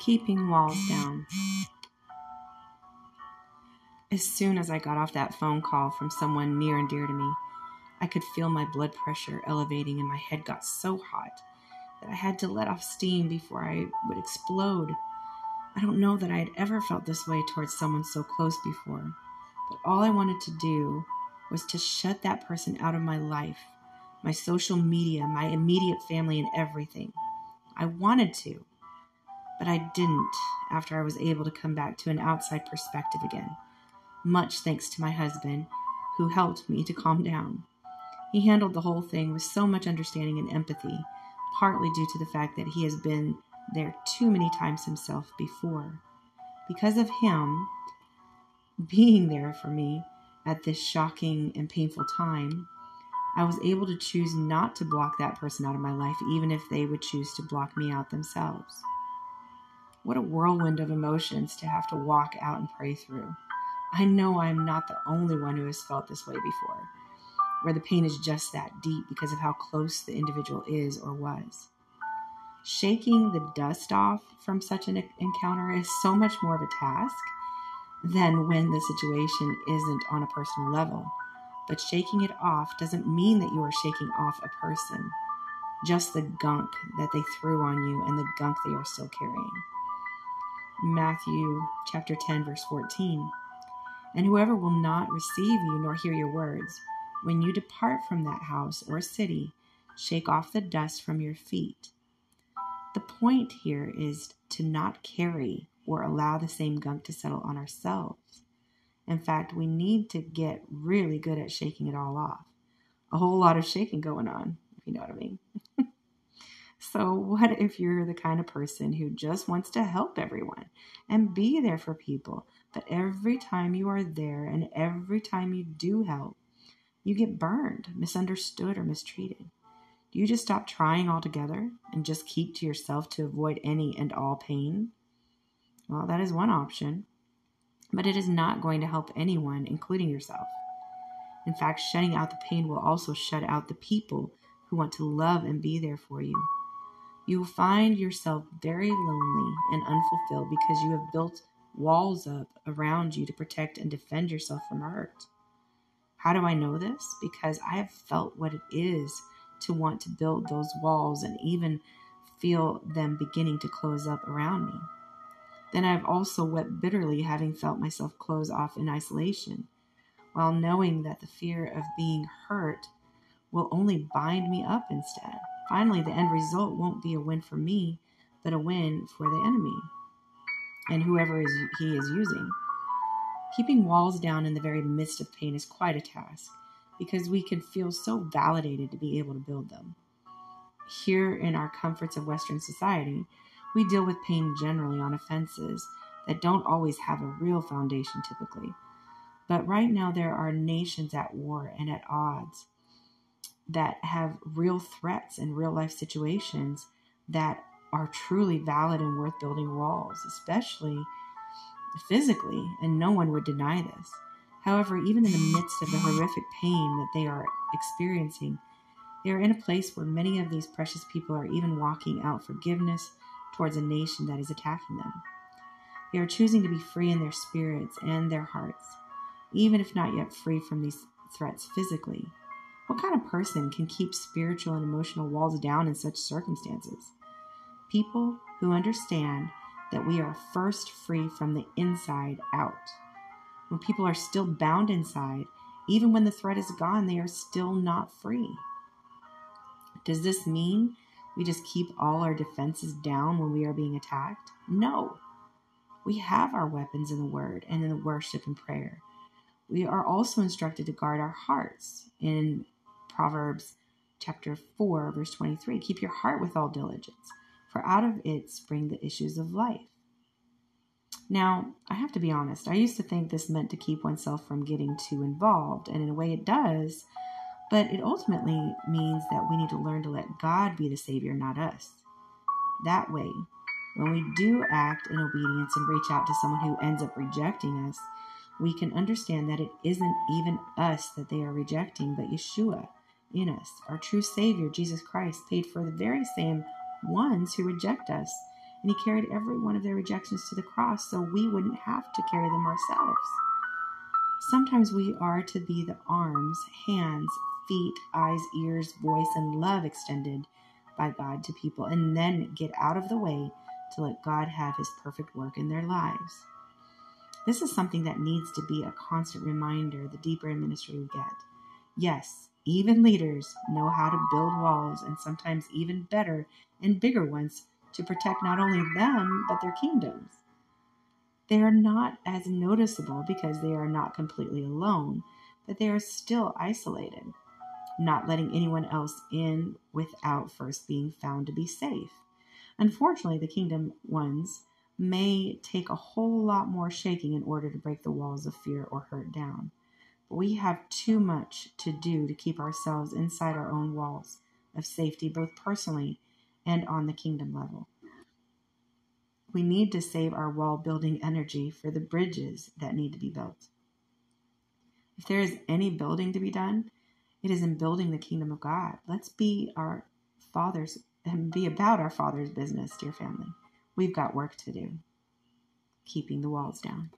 keeping walls down. As soon as I got off that phone call from someone near and dear to me, I could feel my blood pressure elevating and my head got so hot that I had to let off steam before I would explode. I don't know that I had ever felt this way towards someone so close before, but all I wanted to do was to shut that person out of my life, my social media, my immediate family, and everything. I wanted to, but I didn't after I was able to come back to an outside perspective again much thanks to my husband, who helped me to calm down. He handled the whole thing with so much understanding and empathy, partly due to the fact that he has been there too many times himself before. Because of him being there for me at this shocking and painful time, I was able to choose not to block that person out of my life, even if they would choose to block me out themselves. What a whirlwind of emotions to have to walk out and pray through. I know I'm not the only one who has felt this way before, where the pain is just that deep because of how close the individual is or was. Shaking the dust off from such an encounter is so much more of a task than when the situation isn't on a personal level. But shaking it off doesn't mean that you are shaking off a person, just the gunk that they threw on you and the gunk they are still carrying. Matthew chapter 10 verse 14 and whoever will not receive you nor hear your words, when you depart from that house or city, shake off the dust from your feet. The point here is to not carry or allow the same gunk to settle on ourselves. In fact, we need to get really good at shaking it all off. A whole lot of shaking going on, if you know what I mean. so, what if you're the kind of person who just wants to help everyone and be there for people, but every time you are there and every time you do help, you get burned, misunderstood, or mistreated. Do you just stop trying altogether and just keep to yourself to avoid any and all pain? Well, that is one option, but it is not going to help anyone, including yourself. In fact, shutting out the pain will also shut out the people who want to love and be there for you. You will find yourself very lonely and unfulfilled because you have built walls up around you to protect and defend yourself from hurt. How do I know this? Because I have felt what it is to want to build those walls and even feel them beginning to close up around me. Then I've also wept bitterly, having felt myself close off in isolation, while knowing that the fear of being hurt will only bind me up instead. Finally, the end result won't be a win for me, but a win for the enemy and whoever is he is using. Keeping walls down in the very midst of pain is quite a task because we can feel so validated to be able to build them. Here in our comforts of Western society, we deal with pain generally on offenses that don't always have a real foundation typically. But right now, there are nations at war and at odds that have real threats and real life situations that are truly valid and worth building walls, especially physically, and no one would deny this. However, even in the midst of the horrific pain that they are experiencing, they are in a place where many of these precious people are even walking out forgiveness towards a nation that is attacking them. They are choosing to be free in their spirits and their hearts, even if not yet free from these threats physically. What kind of person can keep spiritual and emotional walls down in such circumstances? people who understand that we are first free from the inside out. When people are still bound inside, even when the threat is gone, they are still not free. Does this mean we just keep all our defenses down when we are being attacked? No. We have our weapons in the Word and in the worship and prayer. We are also instructed to guard our hearts in Proverbs chapter 4, verse 23. Keep your heart with all diligence for out of it spring the issues of life. Now, I have to be honest, I used to think this meant to keep oneself from getting too involved, and in a way it does, but it ultimately means that we need to learn to let God be the Savior, not us. That way, when we do act in obedience and reach out to someone who ends up rejecting us, we can understand that it isn't even us that they are rejecting, but Yeshua in us. Our true Savior, Jesus Christ, paid for the very same ones who reject us and he carried every one of their rejections to the cross so we wouldn't have to carry them ourselves. Sometimes we are to be the arms, hands, feet, eyes, ears, voice, and love extended by God to people, and then get out of the way to let God have his perfect work in their lives. This is something that needs to be a constant reminder the deeper in ministry we get. Yes, even leaders know how to build walls, and sometimes even better and bigger ones, to protect not only them, but their kingdoms. They are not as noticeable because they are not completely alone, but they are still isolated, not letting anyone else in without first being found to be safe. Unfortunately, the kingdom ones may take a whole lot more shaking in order to break the walls of fear or hurt down. We have too much to do to keep ourselves inside our own walls of safety, both personally and on the kingdom level. We need to save our wall building energy for the bridges that need to be built. If there is any building to be done, it is in building the kingdom of God. Let's be our Father's and be about our Father's business, dear family. We've got work to do, keeping the walls down.